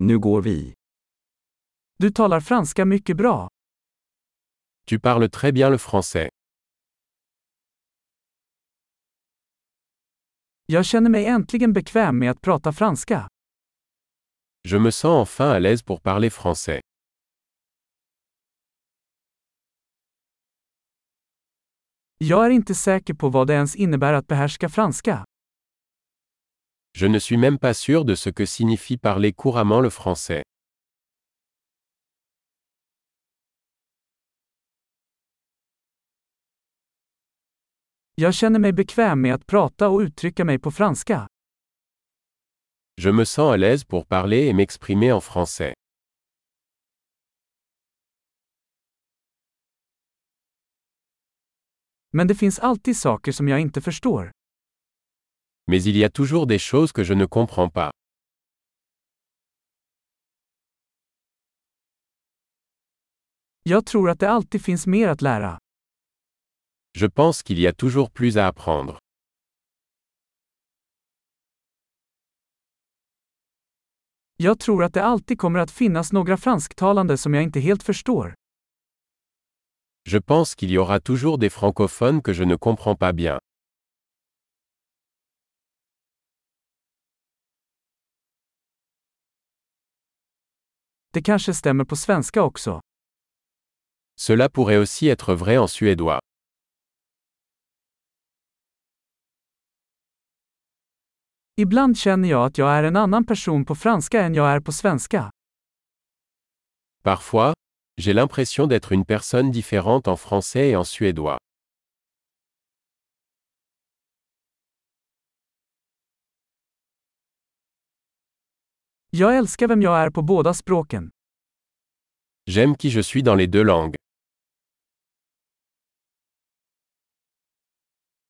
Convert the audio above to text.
Nu går vi. Du talar franska mycket bra. Tu parles très bien le français. Jag känner mig äntligen bekväm med att prata franska. Je me sens enfin à l'aise pour parler français. Jag är inte säker på vad det ens innebär att behärska franska. Je ne suis même pas sûr de ce que signifie parler couramment le français. Jag känner mig bekväm med att prata och uttrycka mig på franska. Je me sens à l'aise pour parler et m'exprimer en français. Men det finns alltid saker som jag inte förstår. Mais il y a toujours des choses que je ne comprends pas. Jag tror att det alltid finns mer att lära. Je pense qu'il y a toujours plus à apprendre. Jag tror att det alltid kommer att finnas några fransktalande som jag inte helt förstår. Je pense qu'il y aura toujours des francophones que je ne comprends pas bien. Det kanske stämmer på svenska också. Cela pourrait aussi être vrai en suédois. Ibland känner jag att jag är en annan person på franska än jag är på svenska. Parfois, j'ai l'impression d'être une personne différente en français et en suédois. Jag älskar vem jag är på båda språken. J'aime qui je suis dans les deux langues.